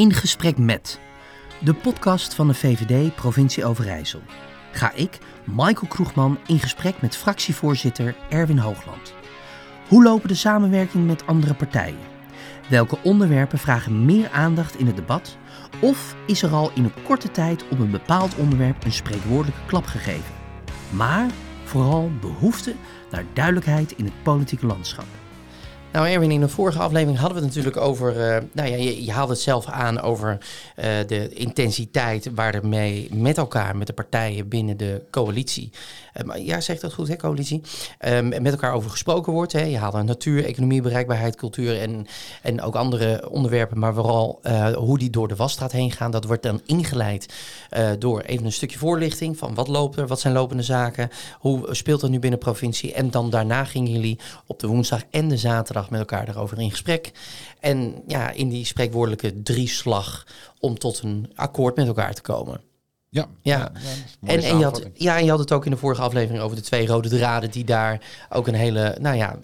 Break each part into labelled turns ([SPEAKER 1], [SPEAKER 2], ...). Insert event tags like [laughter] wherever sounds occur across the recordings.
[SPEAKER 1] In gesprek met de podcast van de VVD Provincie Overijssel. Ga ik, Michael Kroegman, in gesprek met fractievoorzitter Erwin Hoogland. Hoe lopen de samenwerkingen met andere partijen? Welke onderwerpen vragen meer aandacht in het debat? Of is er al in een korte tijd op een bepaald onderwerp een spreekwoordelijke klap gegeven? Maar vooral behoefte naar duidelijkheid in het politieke landschap.
[SPEAKER 2] Nou, Erwin, in de vorige aflevering hadden we het natuurlijk over. Uh, nou ja, je, je haalde het zelf aan over uh, de intensiteit waarmee met elkaar, met de partijen binnen de coalitie. Uh, maar ja, zegt dat goed, hè, coalitie? Ehm, met elkaar over gesproken wordt. Hè. Je haalde natuur, economie, bereikbaarheid, cultuur en, en ook andere onderwerpen. Maar vooral hoe die door de wasstraat heen gaan. Dat wordt dan ingeleid door even een stukje voorlichting van wat loopt er, wat zijn lopende zaken, hoe speelt dat nu binnen provincie. En dan daarna gingen jullie op de woensdag en de zaterdag met elkaar daarover in gesprek. En ja, in die spreekwoordelijke drieslag om tot een akkoord met elkaar te komen.
[SPEAKER 3] Ja,
[SPEAKER 2] ja. ja en, en, je had, ja, en je had het ook in de vorige aflevering over de twee rode draden die daar ook een hele, nou ja,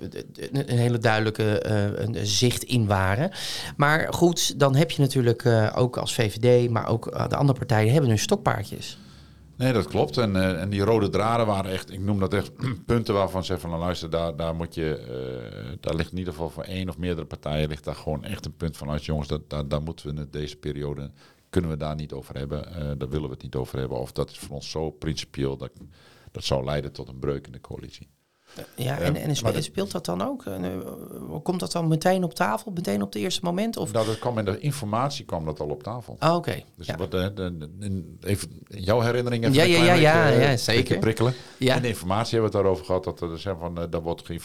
[SPEAKER 2] een hele duidelijke uh, een zicht in waren. Maar goed, dan heb je natuurlijk uh, ook als VVD, maar ook uh, de andere partijen hebben nu stokpaardjes.
[SPEAKER 3] Nee, dat klopt. En, uh, en die rode draden waren echt, ik noem dat echt [clears throat] punten waarvan ze van, nou, luister, daar, daar moet je, uh, daar ligt in ieder geval voor één of meerdere partijen ligt daar gewoon echt een punt van, uit jongens, dat, daar, daar moeten we in deze periode, kunnen we daar niet over hebben, uh, daar willen we het niet over hebben. Of dat is voor ons zo principieel dat dat zou leiden tot een breuk in de coalitie.
[SPEAKER 2] Ja, en, en speelt, speelt dat dan ook? Eh, komt dat dan meteen op tafel, meteen op het eerste moment? Of?
[SPEAKER 3] Nou, dat kwam in de informatie kwam dat al op tafel.
[SPEAKER 2] Ah, oké.
[SPEAKER 3] Dus wat, de, de, even jouw herinneringen
[SPEAKER 2] ja, ja, ja, ja, uh, ja, zeker.
[SPEAKER 3] prikkelen. Ja. In de informatie hebben we het daarover gehad dat er zijn van, dat wordt, ge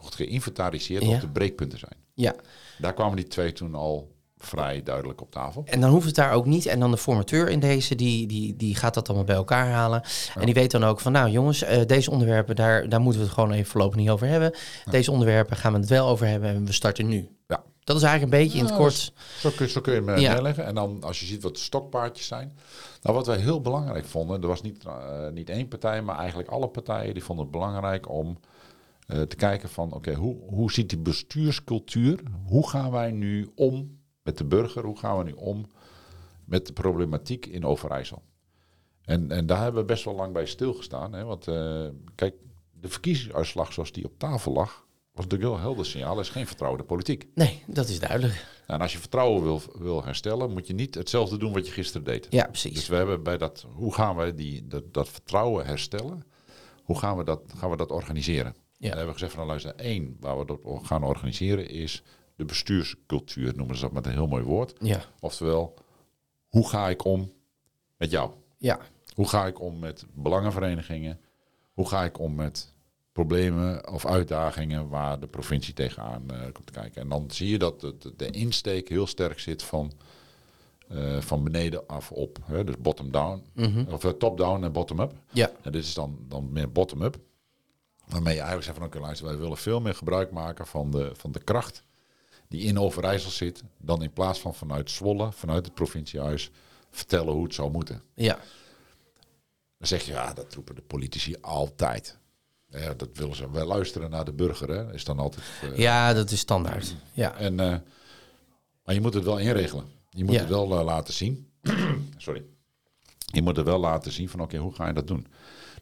[SPEAKER 3] wordt geïnventariseerd ja. op de breekpunten zijn.
[SPEAKER 2] Ja.
[SPEAKER 3] Daar kwamen die twee toen al vrij duidelijk op tafel.
[SPEAKER 2] En dan hoeft het daar ook niet. En dan de formateur in deze, die, die, die gaat dat allemaal bij elkaar halen. En die weet dan ook van, nou jongens, uh, deze onderwerpen, daar, daar moeten we het gewoon even voorlopig niet over hebben. Deze onderwerpen gaan we het wel over hebben en we starten nu.
[SPEAKER 3] Ja.
[SPEAKER 2] Dat is eigenlijk een beetje in het kort.
[SPEAKER 3] Zo kun, zo kun je hem ja. neerleggen. En dan als je ziet wat de stokpaardjes zijn. Nou, wat wij heel belangrijk vonden, er was niet, uh, niet één partij, maar eigenlijk alle partijen die vonden het belangrijk om uh, te kijken van, oké, okay, hoe, hoe ziet die bestuurscultuur, hoe gaan wij nu om met de burger. Hoe gaan we nu om met de problematiek in Overijssel? En, en daar hebben we best wel lang bij stilgestaan. Hè? Want uh, kijk, de verkiezingsuitslag zoals die op tafel lag, was natuurlijk heel helder signaal. Er is geen vertrouwen in de politiek.
[SPEAKER 2] Nee, dat is duidelijk.
[SPEAKER 3] En als je vertrouwen wil, wil herstellen, moet je niet hetzelfde doen wat je gisteren deed.
[SPEAKER 2] Ja, precies.
[SPEAKER 3] Dus we hebben bij dat, hoe gaan we die, dat, dat vertrouwen herstellen? Hoe gaan we dat, gaan we dat organiseren? Ja. En hebben we gezegd van, nou luister, één, waar we dat gaan organiseren is de bestuurscultuur, noemen ze dat met een heel mooi woord.
[SPEAKER 2] Ja.
[SPEAKER 3] Oftewel, hoe ga ik om met jou?
[SPEAKER 2] Ja.
[SPEAKER 3] Hoe ga ik om met belangenverenigingen? Hoe ga ik om met problemen of uitdagingen waar de provincie tegenaan uh, komt kijken? En dan zie je dat de, de insteek heel sterk zit van, uh, van beneden af op. Hè? Dus bottom-down, -hmm. of uh, top-down en bottom-up.
[SPEAKER 2] Ja.
[SPEAKER 3] En dit is dan, dan meer bottom-up. Waarmee je eigenlijk zegt van oké, luister, wij willen veel meer gebruik maken van de, van de kracht die in Overijssel zit, dan in plaats van vanuit Zwolle, vanuit het provinciehuis, vertellen hoe het zou moeten.
[SPEAKER 2] Ja.
[SPEAKER 3] Dan zeg je, ja, dat roepen de politici altijd. Ja, dat willen ze. Wij luisteren naar de burger, hè? is dan altijd.
[SPEAKER 2] Uh, ja, dat is standaard. Ja.
[SPEAKER 3] En, uh, maar je moet het wel inregelen. Je moet ja. het wel uh, laten zien. [clears throat] Sorry. Je moet het wel laten zien van, oké, okay, hoe ga je dat doen?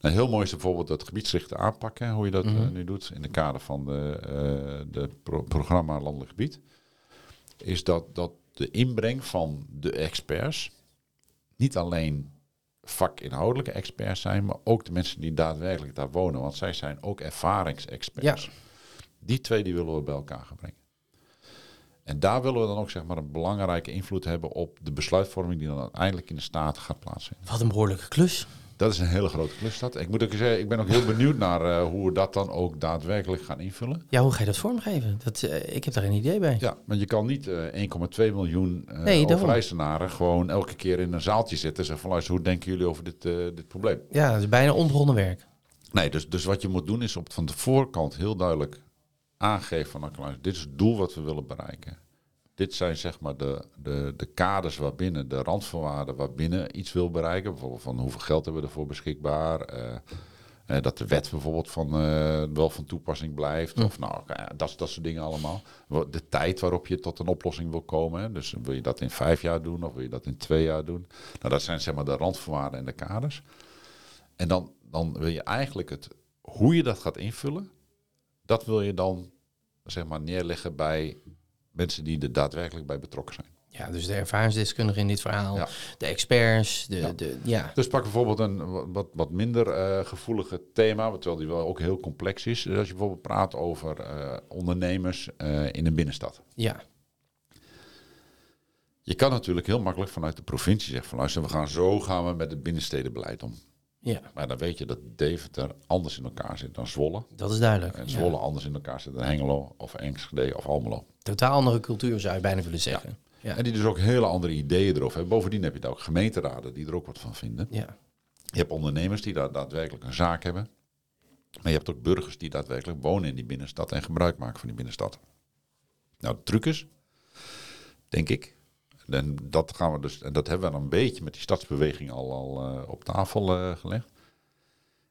[SPEAKER 3] Nou, heel mooi is bijvoorbeeld dat gebiedsgerichte aanpakken, hoe je dat mm -hmm. uh, nu doet in de kader van de, uh, de pro programma Landelijk Gebied. Is dat, dat de inbreng van de experts niet alleen vakinhoudelijke experts zijn, maar ook de mensen die daadwerkelijk daar wonen. Want zij zijn ook ervaringsexperts.
[SPEAKER 2] Ja.
[SPEAKER 3] Die twee die willen we bij elkaar gaan brengen. En daar willen we dan ook zeg maar, een belangrijke invloed hebben op de besluitvorming die dan uiteindelijk in de Staten gaat plaatsvinden.
[SPEAKER 2] Wat een behoorlijke klus.
[SPEAKER 3] Dat is een hele grote klus. Dat. Ik moet ook zeggen, ik ben ook heel benieuwd naar uh, hoe we dat dan ook daadwerkelijk gaan invullen.
[SPEAKER 2] Ja, hoe ga je dat vormgeven? Dat, uh, ik heb daar een idee bij.
[SPEAKER 3] Ja, want je kan niet uh, 1,2 miljoen uh, nee, gewoon elke keer in een zaaltje zitten en zeggen van luister, hoe denken jullie over dit, dit probleem?
[SPEAKER 2] Ja, dat is bijna onbegonnen werk.
[SPEAKER 3] Nee, dus, dus wat je moet doen is op van de voorkant heel duidelijk aangeven van nou, dit is het doel wat we willen bereiken dit zijn zeg maar de, de, de kaders waarbinnen, de randvoorwaarden waarbinnen iets wil bereiken. Bijvoorbeeld van hoeveel geld hebben we ervoor beschikbaar. Uh, Uh, dat de wet bijvoorbeeld van, uh, wel van toepassing blijft. Of nou, dat, dat soort dingen allemaal. De tijd waarop je tot een oplossing wil komen. Hè. Dus wil je dat in vijf jaar doen of wil je dat in twee jaar doen? Nou, dat zijn zeg maar de randvoorwaarden en de kaders. En dan, dan wil je eigenlijk het, hoe je dat gaat invullen, dat wil je dan zeg maar neerleggen bij mensen die er daadwerkelijk bij betrokken zijn.
[SPEAKER 2] Ja, dus de ervaringsdeskundigen in dit verhaal, de experts, de, ja. De, ja.
[SPEAKER 3] Dus pak bijvoorbeeld een wat, wat minder uh, gevoelige thema, terwijl die wel ook heel complex is. Dus als je bijvoorbeeld praat over uh, ondernemers uh, in een binnenstad.
[SPEAKER 2] Ja.
[SPEAKER 3] Je kan natuurlijk heel makkelijk vanuit de provincie zeggen van luister, we gaan zo gaan we met het binnenstedenbeleid om.
[SPEAKER 2] Ja.
[SPEAKER 3] Maar dan weet je dat Deventer anders in elkaar zit dan Zwolle.
[SPEAKER 2] Dat is duidelijk.
[SPEAKER 3] En Zwolle anders in elkaar zit dan Hengelo of Enschede of Almelo.
[SPEAKER 2] Totaal andere cultuur zou je bijna willen zeggen.
[SPEAKER 3] Ja. Ja. En die dus ook hele andere ideeën erover hebben. Bovendien heb je daar ook gemeenteraden die er ook wat van vinden.
[SPEAKER 2] Ja.
[SPEAKER 3] Je hebt ondernemers die daar daadwerkelijk een zaak hebben. Maar je hebt ook burgers die daadwerkelijk wonen in die binnenstad en gebruik maken van die binnenstad. Nou, de truc is, denk ik, en dat gaan we dus, en dat hebben we dan een beetje met die stadsbeweging al, al uh, op tafel uh, gelegd,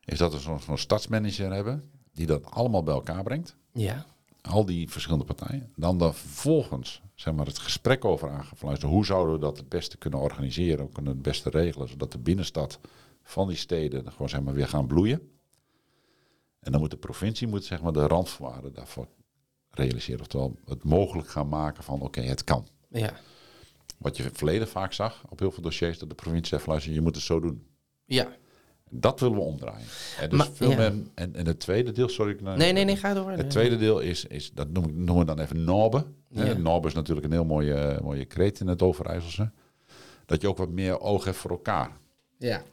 [SPEAKER 3] is dat we zo'n zo stadsmanager hebben die dat allemaal bij elkaar brengt.
[SPEAKER 2] Ja.
[SPEAKER 3] Al die verschillende partijen. Dan, dan vervolgens zeg maar, het gesprek over aangevluisterd. Hoe zouden we dat het beste kunnen organiseren? Hoe kunnen we het beste regelen? Zodat de binnenstad van die steden gewoon zeg maar, weer gaan bloeien. En dan moet de provincie moet, zeg maar, de randvoorwaarden daarvoor realiseren. Oftewel het mogelijk gaan maken van oké, het kan.
[SPEAKER 2] Ja.
[SPEAKER 3] Wat je verleden vaak zag op heel veel dossiers, dat de provincie zegt, luister, je moet het zo doen.
[SPEAKER 2] Ja.
[SPEAKER 3] Dat willen we omdraaien. En, dus veel ja. men, en, en het tweede deel, sorry.
[SPEAKER 2] nee, nee, nee, ga door.
[SPEAKER 3] Het tweede deel is, is dat noem ik, noemen we dan even Norbe. Ja. Norbe is natuurlijk een heel mooie, mooie kreet in het Overijsselse. Dat je ook wat meer oog hebt voor elkaar.
[SPEAKER 2] Ja.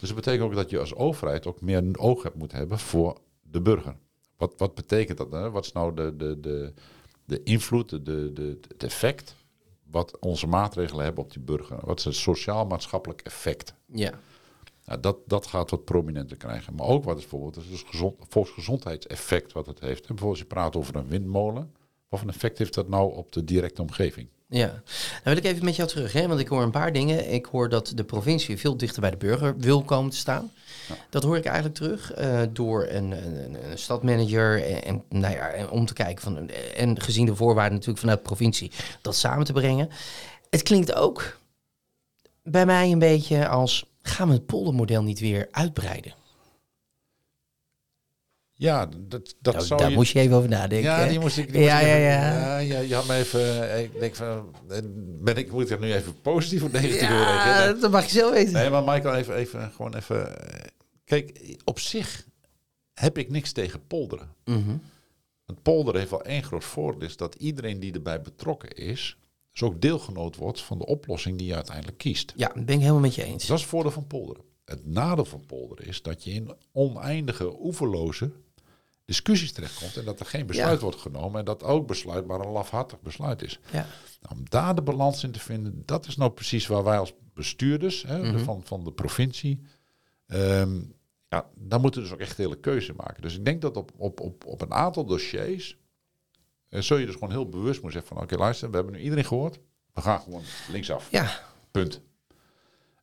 [SPEAKER 3] Dus dat betekent ook dat je als overheid ook meer een oog hebt moet hebben voor de burger. Wat, wat betekent dat? Hè? Wat is nou de, de, de, de invloed, de, de, het effect wat onze maatregelen hebben op die burger? Wat is het sociaal-maatschappelijk effect?
[SPEAKER 2] Ja.
[SPEAKER 3] Nou, dat, dat gaat wat prominenter krijgen. Maar ook wat is bijvoorbeeld het gezond, volksgezondheidseffect wat het heeft. En bijvoorbeeld als je praat over een windmolen. Wat voor effect heeft dat nou op de directe omgeving?
[SPEAKER 2] Ja, dan wil ik even met jou terug, hè? want ik hoor een paar dingen. Ik hoor dat de provincie veel dichter bij de burger wil komen te staan. Ja. Dat hoor ik eigenlijk terug uh, door een, een, een stadmanager en, en, nou ja, en om te kijken van en gezien de voorwaarden natuurlijk vanuit de provincie dat samen te brengen. Het klinkt ook bij mij een beetje als gaan we het poldermodel niet weer uitbreiden?
[SPEAKER 3] Ja, dat, dat
[SPEAKER 2] nou,
[SPEAKER 3] zou
[SPEAKER 2] daar
[SPEAKER 3] je...
[SPEAKER 2] moest je even over nadenken.
[SPEAKER 3] Ja, die moest ik. Die
[SPEAKER 2] ja,
[SPEAKER 3] moest
[SPEAKER 2] ja,
[SPEAKER 3] even,
[SPEAKER 2] ja,
[SPEAKER 3] ja. Je had me even. Ik denk van. Ben ik, moet ik er nu even positief of negatief
[SPEAKER 2] ja, dat mag je zelf weten.
[SPEAKER 3] Nee, maar Michael, even, even, gewoon even. Kijk, op zich heb ik niks tegen polderen.
[SPEAKER 2] Mm -hmm.
[SPEAKER 3] Het polderen heeft wel één groot voordeel, is dat iedereen die erbij betrokken is, dus ook deelgenoot wordt van de oplossing die je uiteindelijk kiest.
[SPEAKER 2] Ja, dat ben ik helemaal met je eens.
[SPEAKER 3] Dat is het voordeel van polderen. Het nadeel van polderen is dat je in oneindige, oeverloze discussies terechtkomt en dat er geen besluit ja. wordt genomen en dat ook besluit maar een lafhartig besluit is.
[SPEAKER 2] Ja.
[SPEAKER 3] Nou, om daar de balans in te vinden, dat is nou precies waar wij als bestuurders hè, mm -hmm. van, van de provincie, um, ja, dan moeten we dus ook echt hele keuze maken. Dus ik denk dat op, op, op, op een aantal dossiers uh, zul je dus gewoon heel bewust moeten zeggen van oké okay, luister, we hebben nu iedereen gehoord, we gaan gewoon linksaf.
[SPEAKER 2] Ja.
[SPEAKER 3] Punt.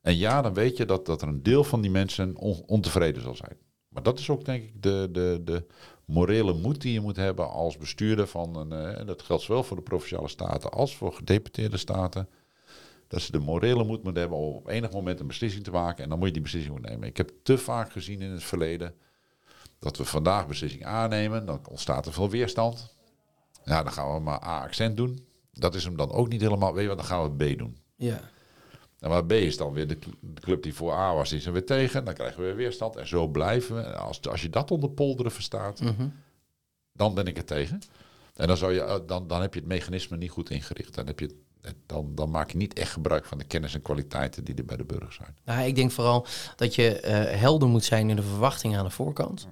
[SPEAKER 3] En ja, dan weet je dat, dat er een deel van die mensen on, ontevreden zal zijn. Maar dat is ook denk ik de, de, de morele moed die je moet hebben als bestuurder van een, uh, en dat geldt zowel voor de provinciale staten als voor gedeputeerde staten, dat ze de morele moed moeten hebben om op enig moment een beslissing te maken en dan moet je die beslissing nemen. Ik heb te vaak gezien in het verleden dat we vandaag beslissing aannemen, dan ontstaat er veel weerstand. Ja, dan gaan we maar A-accent doen. Dat is hem dan ook niet helemaal, weet je wat, dan gaan we B doen.
[SPEAKER 2] Ja.
[SPEAKER 3] En maar B is dan weer de club die voor A was, die is er weer tegen. Dan krijgen we weer weerstand. En zo blijven we. Als, als je dat onder polderen verstaat,
[SPEAKER 2] mm -hmm.
[SPEAKER 3] dan ben ik er tegen. En dan, zou je, dan, dan heb je het mechanisme niet goed ingericht. Dan, heb je, dan, dan maak je niet echt gebruik van de kennis en kwaliteiten die er bij de burger zijn.
[SPEAKER 2] Nou, ik denk vooral dat je uh, helder moet zijn in de verwachting aan de voorkant.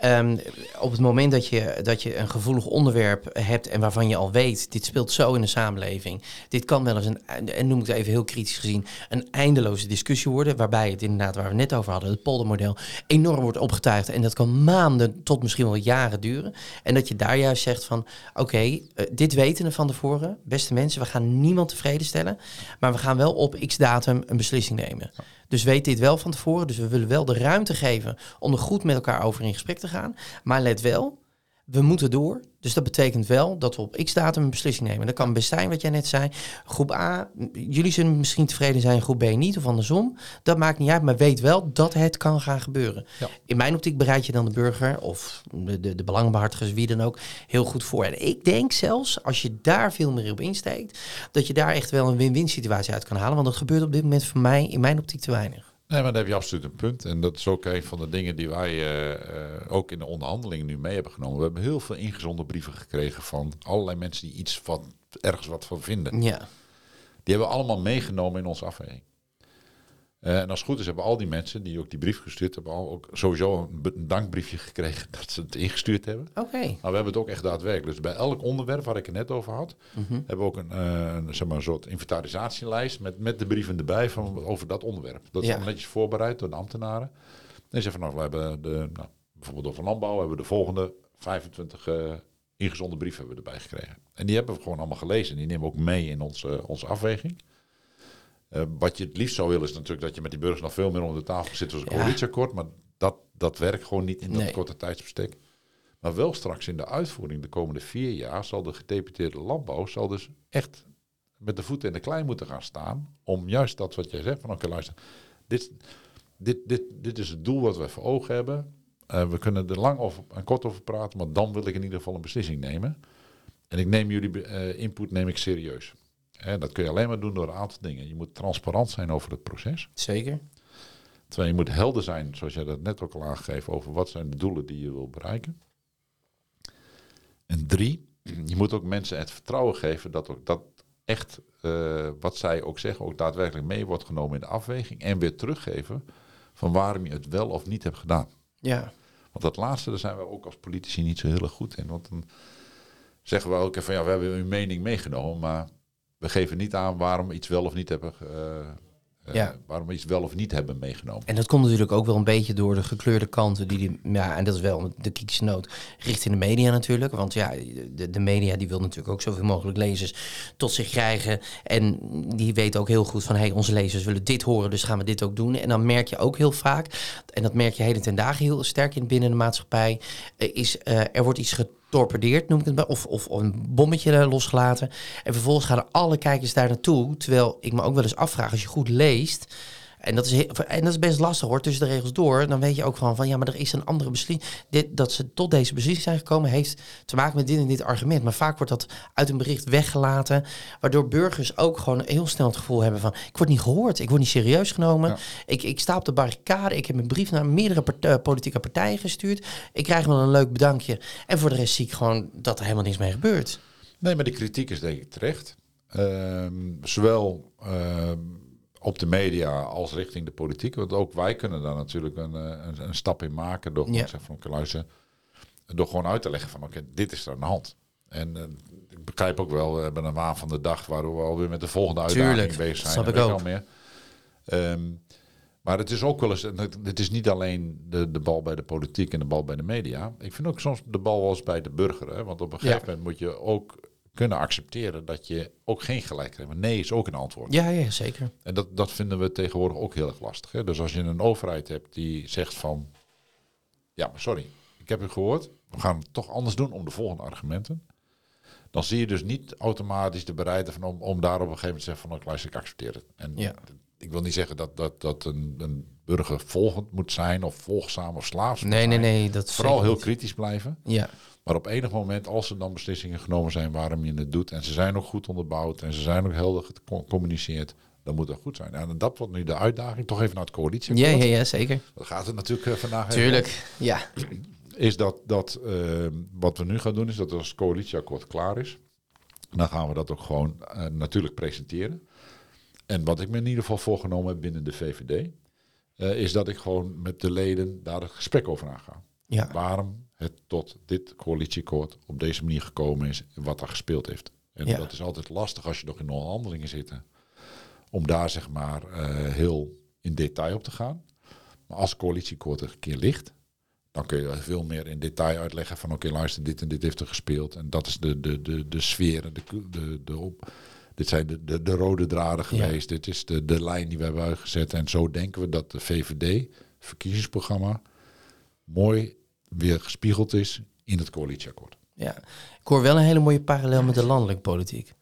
[SPEAKER 2] Ehm, op het moment dat je, dat je een gevoelig onderwerp hebt en waarvan je al weet, dit speelt zo in de samenleving. Dit kan wel eens een, en noem ik het even heel kritisch gezien, een eindeloze discussie worden. Waarbij het inderdaad, waar we net over hadden, het poldermodel, enorm wordt opgetuigd. En dat kan maanden tot misschien wel jaren duren. En dat je daar juist zegt van, oké, eh, dit weten we van tevoren. Beste mensen, we gaan niemand tevreden stellen. Maar we gaan wel op x datum een beslissing nemen. Dus weet dit wel van tevoren. Dus we willen wel de ruimte geven om er goed met elkaar over in gesprek te gaan. Maar let wel, we moeten door. Dus dat betekent wel dat we op x-datum een beslissing nemen. Dat kan best zijn wat jij net zei. Groep A, jullie zullen misschien tevreden zijn, groep B niet of andersom. Dat maakt niet uit, maar weet wel dat het kan gaan gebeuren. In mijn optiek bereid je dan de burger of de, de, de belangbehartigers, wie dan ook, heel goed voor. En ik denk zelfs, als je daar veel meer op insteekt, dat je daar echt wel een win-win situatie uit kan halen. Want dat gebeurt op dit moment voor mij, in mijn optiek, te weinig.
[SPEAKER 3] Nee, maar daar heb je absoluut een punt. En dat is ook een van de dingen die wij uh, ook in de onderhandelingen nu mee hebben genomen. We hebben heel veel ingezonden brieven gekregen van allerlei mensen die iets van ergens wat van vinden.
[SPEAKER 2] Ja.
[SPEAKER 3] Die hebben we allemaal meegenomen in onze afweging. Uh, en als het goed is, hebben al die mensen die ook die brief gestuurd hebben, al ook sowieso een, dankbriefje [laughs] gekregen dat ze het ingestuurd hebben.
[SPEAKER 2] Oké.
[SPEAKER 3] Maar we hebben het ook echt daadwerkelijk. Dus bij elk onderwerp waar ik het net over had, mhm. hebben we ook een, uh, zeg maar een soort inventarisatielijst met, met de brieven erbij van, over dat onderwerp. Dat is ja. netjes voorbereid door de ambtenaren. En ze van nou, we hebben de, nou, bijvoorbeeld over landbouw hebben we de volgende 25 uh, ingezonde brieven hebben we erbij gekregen. En die hebben we gewoon allemaal gelezen. Die nemen we ook mee in onze, onze afweging. Uh, wat je het liefst zou willen is natuurlijk dat je met die burgers nog veel meer onder de tafel zit als een coalitieakkoord. Maar dat, dat werkt gewoon niet in dat korte tijdsbestek. Maar wel straks in de uitvoering de komende vier jaar zal de gedeputeerde landbouw zal dus echt met de voeten in de klei moeten gaan staan. Om juist dat wat jij zegt van oké luister, dit, dit, dit, dit is het doel wat we voor ogen hebben. Uh, we kunnen er lang of en kort over praten, maar dan wil ik in ieder geval een beslissing nemen. En ik neem jullie uh, input neem ik serieus. En dat kun je alleen maar doen door een aantal dingen. Je moet transparant zijn over het proces.
[SPEAKER 2] Zeker.
[SPEAKER 3] Twee, je moet helder zijn, zoals jij dat net ook al aangegeven, over wat zijn de doelen die je wil bereiken. En drie, je moet ook mensen het vertrouwen geven dat ook dat echt uh, wat zij ook zeggen ook daadwerkelijk mee wordt genomen in de afweging. En weer teruggeven van waarom je het wel of niet hebt gedaan.
[SPEAKER 2] Ja.
[SPEAKER 3] Want dat laatste, daar zijn we ook als politici niet zo heel erg goed in. Want dan zeggen we ook van ja, we hebben uw mening meegenomen, maar we geven niet aan waarom we iets wel of niet hebben. Uh, ja. waarom we iets wel of niet hebben meegenomen.
[SPEAKER 2] En dat komt natuurlijk ook wel een beetje door de gekleurde kanten die, die ja, en dat is wel de kritische noot, richting de media natuurlijk. Want ja, de, de media die wil natuurlijk ook zoveel mogelijk lezers tot zich krijgen. En die weten ook heel goed van, hé, hey, onze lezers willen dit horen, dus gaan we dit ook doen. En dan merk je ook heel vaak, en dat merk je heden ten dagen heel sterk in binnen de maatschappij, is uh, er wordt iets torpedeerd, noem ik het maar, of, of, een bommetje losgelaten. En vervolgens gaan alle kijkers daar naartoe. Terwijl ik me ook wel eens afvraag, als je goed leest, en dat, is, en dat is best lastig hoor, tussen de regels door. Dan weet je ook van, van ja, maar er is een andere beslissing. Dit, dat ze tot deze beslissing zijn gekomen, heeft te maken met dit en dit argument. Maar vaak wordt dat uit een bericht weggelaten. Waardoor burgers ook gewoon heel snel het gevoel hebben van, ik word niet gehoord, ik word niet serieus genomen. Ik, ik sta op de barricade, ik heb een brief naar meerdere eh, politieke partijen gestuurd. Ik krijg wel een leuk bedankje. En voor de rest zie ik gewoon dat er helemaal niks mee gebeurt.
[SPEAKER 3] Nee, maar die kritiek is denk ik terecht. Ehm, zowel ehm, op de media als richting de politiek. Want ook wij kunnen daar natuurlijk een, eh, een, een stap in maken door gewoon, van, luisteren, door gewoon uit te leggen van oké, dit is er aan de hand. En uh, ik begrijp ook wel, we hebben een waan van de dag waar we alweer met de volgende uitdaging Tuurlijk, bezig zijn.
[SPEAKER 2] Snap ik ook.
[SPEAKER 3] Meer. Um, maar het is ook wel eens, het is niet alleen de, de bal bij de politiek en de bal bij de media. Ik vind ook soms de bal wel eens bij de burger. Hè? Want op een gegeven moment moet je ook kunnen accepteren dat je ook geen gelijk hebt. Nee is ook een antwoord.
[SPEAKER 2] Ja, ja zeker.
[SPEAKER 3] En dat, dat vinden we tegenwoordig ook heel erg lastig. Hè? Dus als je een overheid hebt die zegt van... Ja, maar sorry, ik heb u gehoord. We gaan het toch anders doen om de volgende argumenten. Dan zie je dus niet automatisch de bereidheid van om, om daar op een gegeven moment te zeggen van... Nou, ik, ik accepteer het. En ja. Ik wil niet zeggen dat, dat, dat een, een burger volgend moet zijn of volgzaam of slaafs.
[SPEAKER 2] Nee, nee, nee. Dat
[SPEAKER 3] Vooral heel kritisch blijven.
[SPEAKER 2] Ja.
[SPEAKER 3] Maar op enig moment, als er dan beslissingen genomen zijn waarom je het doet, en ze zijn ook goed onderbouwd en ze zijn ook helder gecommuniceerd, dan moet dat goed zijn. En dat wordt nu de uitdaging, toch even naar het coalitie.
[SPEAKER 2] Ja, ja, ja, zeker.
[SPEAKER 3] Dat gaat het natuurlijk uh, vandaag
[SPEAKER 2] Tuurlijk, ja. [clears throat]
[SPEAKER 3] Is dat, dat uh, wat we nu gaan doen, is dat als het coalitieakkoord klaar is, dan gaan we dat ook gewoon uh, natuurlijk presenteren. En wat ik me in ieder geval voorgenomen heb binnen de VVD, is dat ik gewoon met de leden daar het gesprek over aanga.
[SPEAKER 2] Ja.
[SPEAKER 3] Waarom het tot dit coalitieakkoord op deze manier gekomen is en wat er gespeeld heeft. En
[SPEAKER 2] Ja.
[SPEAKER 3] dat is altijd lastig als je nog in onderhandelingen zit. Om daar zeg maar eh, heel in detail op te gaan. Maar als coalitieakkoord er een keer ligt, dan kun je veel meer in detail uitleggen van oké, luister, dit en dit heeft er gespeeld. En dat is de, de, de, de sfeer, de, de, de op, dit zijn de, de, de rode draden
[SPEAKER 2] Ja.
[SPEAKER 3] geweest. Dit is de, de lijn die we hebben uitgezet. En zo denken we dat de VVD, verkiezingsprogramma, mooi weer gespiegeld is in het coalitieakkoord.
[SPEAKER 2] Ja. Ik hoor wel een hele mooie parallel met de landelijke politiek.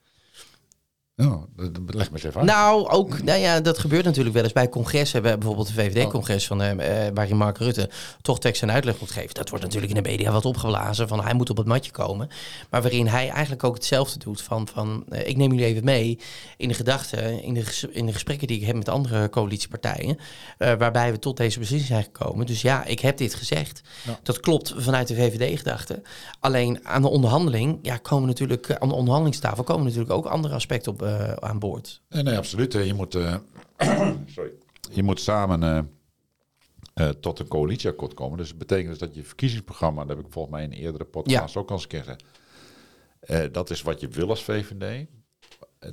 [SPEAKER 3] Ja, dat- leg me eens even uit.
[SPEAKER 2] Nou, ook, nou ja, dat gebeurt natuurlijk wel eens bij congressen. Bij bijvoorbeeld de VVD-congres van eh, eh, waarin Mark Rutte toch tekst en uitleg moet geven. Dat wordt natuurlijk in de media wat opgeblazen van hij moet op het matje komen. Maar waarin hij eigenlijk ook hetzelfde doet van, van eh, ik neem jullie even mee in de gedachten, in de, in de gesprekken die ik heb met andere coalitiepartijen. waarbij we tot deze beslissing zijn gekomen. Dus ja, ik heb dit gezegd.
[SPEAKER 3] Ja.
[SPEAKER 2] Dat klopt vanuit de VVD-gedachte. Alleen aan de onderhandeling, ja, komen natuurlijk, aan de onderhandelingstafel komen natuurlijk ook andere aspecten op, eh, aan boord.
[SPEAKER 3] Nee, nee, absoluut. Eh, Je moet, eh, [clears throat] sorry. Je moet samen eh, eh, tot een coalitieakkoord komen. Dus dat betekent dus dat je verkiezingsprogramma, dat heb ik volgens mij in een eerdere podcast ook al eens gezegd. Eh, dat is wat je wil als VVD.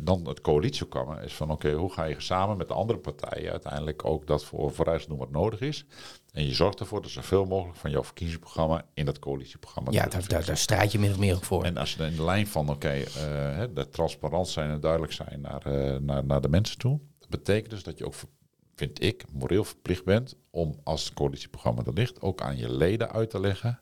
[SPEAKER 3] Dan het coalitieprogramma is van oké, hoe ga je samen met de andere partijen uiteindelijk ook dat voor vooruit doen wat nodig is. En je zorgt ervoor dat zoveel mogelijk van jouw verkiezingsprogramma in dat coalitieprogramma
[SPEAKER 2] Ja, daar, daar, daar strijd je min of meer ook voor.
[SPEAKER 3] En als je dan in de lijn van, oké, eh, dat transparant zijn en duidelijk zijn naar, eh, naar, naar de mensen toe. Dat betekent dus dat je ook, vind ik, moreel verplicht bent om als het coalitieprogramma er ligt, ook aan je leden uit te leggen.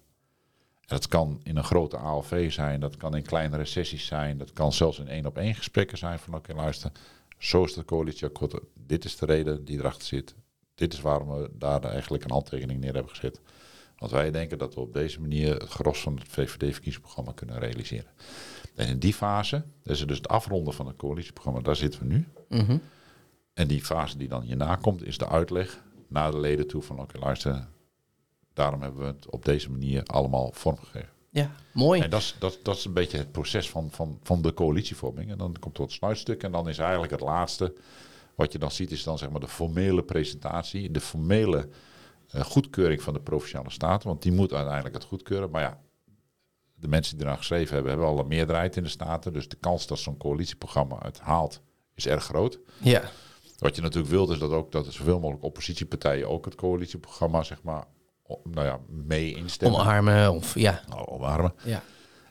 [SPEAKER 3] En dat kan in een grote ALV zijn, dat kan in kleinere sessies zijn, dat kan zelfs in één op één gesprekken zijn van, oké, luister, zo is het coalitieakkoord, dit is de reden die erachter zit. Dit is waarom we daar eigenlijk een handtekening neer hebben gezet. Want wij denken dat we op deze manier het gros van het VVD-verkiezingsprogramma kunnen realiseren. En in die fase, dat is dus het afronden van het coalitieprogramma, daar zitten we nu.
[SPEAKER 2] Mhm.
[SPEAKER 3] En die fase die dan hierna komt, is de uitleg naar de leden toe van oké, luister, daarom hebben we het op deze manier allemaal vormgegeven.
[SPEAKER 2] Ja, mooi.
[SPEAKER 3] En dat is, dat, dat is een beetje het proces van, van, van de coalitievorming. En dan komt het sluitstuk en dan is eigenlijk het laatste wat je dan ziet, is dan zeg maar de formele presentatie, de formele eh, goedkeuring van de Provinciale Staten. Want die moet uiteindelijk het goedkeuren. Maar ja, de mensen die eraan geschreven hebben, hebben al een meerderheid in de Staten. Dus de kans dat zo'n coalitieprogramma het haalt, is erg groot.
[SPEAKER 2] Ja,
[SPEAKER 3] Wat je natuurlijk wilt, is dat ook dat er zoveel mogelijk oppositiepartijen ook het coalitieprogramma, zeg maar, nou ja, mee instemmen.
[SPEAKER 2] omarmen of ja.
[SPEAKER 3] Nou, omarmen.
[SPEAKER 2] ja.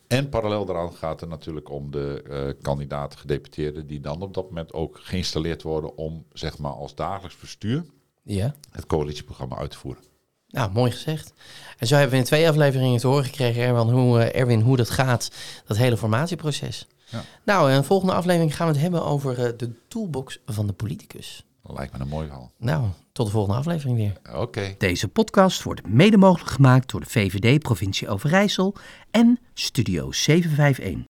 [SPEAKER 3] En parallel daaraan gaat het natuurlijk om de eh kandidaten gedeputeerden die dan op dat moment ook geïnstalleerd worden om zeg maar als dagelijks bestuur
[SPEAKER 2] Ja.
[SPEAKER 3] het coalitieprogramma uit te voeren.
[SPEAKER 2] Nou, mooi gezegd. En zo hebben we in twee afleveringen te horen gekregen, Erwin, hoe, eh, Erwin, hoe dat gaat, dat hele formatieproces.
[SPEAKER 3] Ja.
[SPEAKER 2] Nou, in de volgende aflevering gaan we het hebben over eh, de toolbox van de politicus.
[SPEAKER 3] Dat lijkt me een mooi verhaal.
[SPEAKER 2] Nou, tot de volgende aflevering weer.
[SPEAKER 3] Oké.
[SPEAKER 1] Deze podcast wordt mede mogelijk gemaakt door de VVD Provincie Overijssel en Studio 751.